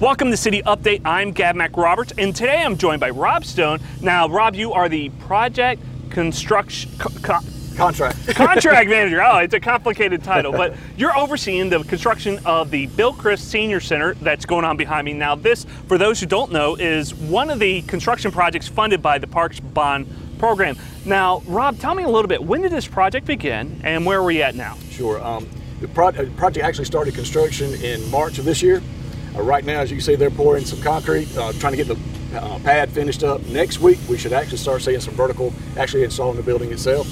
Welcome to City Update. I'm Gab Mac Roberts, and today I'm joined by Rob Stone. Now, Rob, you are the project construction co- co- Contract. contract manager. Oh, it's a complicated title, but you're overseeing the construction of the Bill Crisp Senior Center that's going on behind me. Now, this, for those who don't know, is one of the construction projects funded by the Parks Bond program. Now, Rob, tell me a little bit. When did this project begin, and where are we at now? Sure. Um, the pro- uh, project actually started construction in March of this year. Uh, right now, as you see, they're pouring some concrete, uh, trying to get the uh, pad finished up. Next week, we should actually start seeing some vertical, actually installing the building itself.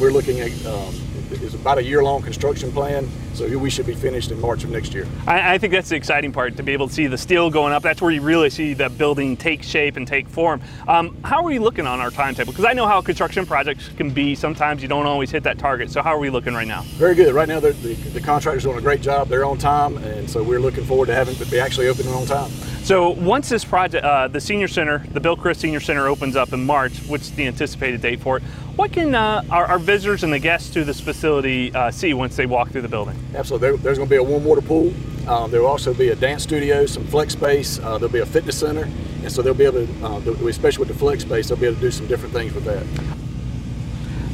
We're looking at um, it's about a year-long construction plan, so we should be finished in March of next year. I, I think that's the exciting part to be able to see the steel going up. That's where you really see the building take shape and take form. Um, how are we looking on our timetable? Because I know how construction projects can be. Sometimes you don't always hit that target. So how are we looking right now? Very good. Right now, the, the, the contractor's doing a great job. They're on time, and so we're looking forward to having to be actually opening on time. So once this project, uh, the senior center, the Bill Crisp Senior Center opens up in March, which is the anticipated date for it, what can uh, our, our, visitors and the guests to this facility uh, see once they walk through the building? Absolutely. There, there's going to be a warm water pool. Um, there will also be a dance studio, some flex space. Uh, there'll be a fitness center, and so they'll be able to, uh, especially with the flex space, they'll be able to do some different things with that.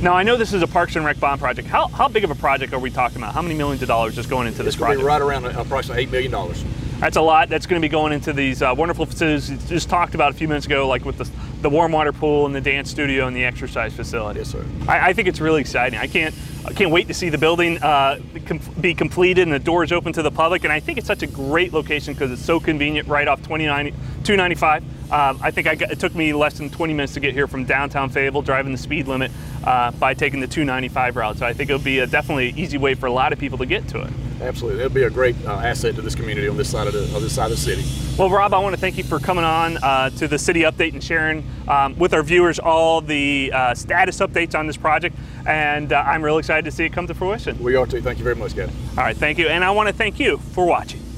Now I know this is a Parks and Rec bond project. How, how big of a project are we talking about? How many millions of dollars is going into it's this project? right around approximately eight million dollars. That's a lot. That's going to be going into these uh, wonderful facilities we just talked about a few minutes ago, like with the, the warm water pool and the dance studio and the exercise facility. Yes, sir. I, I think it's really exciting. I can't I can't wait to see the building uh, be completed and the doors open to the public. And I think it's such a great location because it's so convenient right off 295. Um, I think I got, it took me less than 20 minutes to get here from downtown Fayetteville, driving the speed limit uh, by taking the 295 route. So I think it'll be a definitely easy way for a lot of people to get to it. Absolutely, it'll be a great uh, asset to this community on this side of the of this side of the city. Well, Rob, I want to thank you for coming on uh, to the city update and sharing um, with our viewers all the uh, status updates on this project. And uh, I'm really excited to see it come to fruition. We are too. Thank you very much, guys. All right, thank you, and I want to thank you for watching.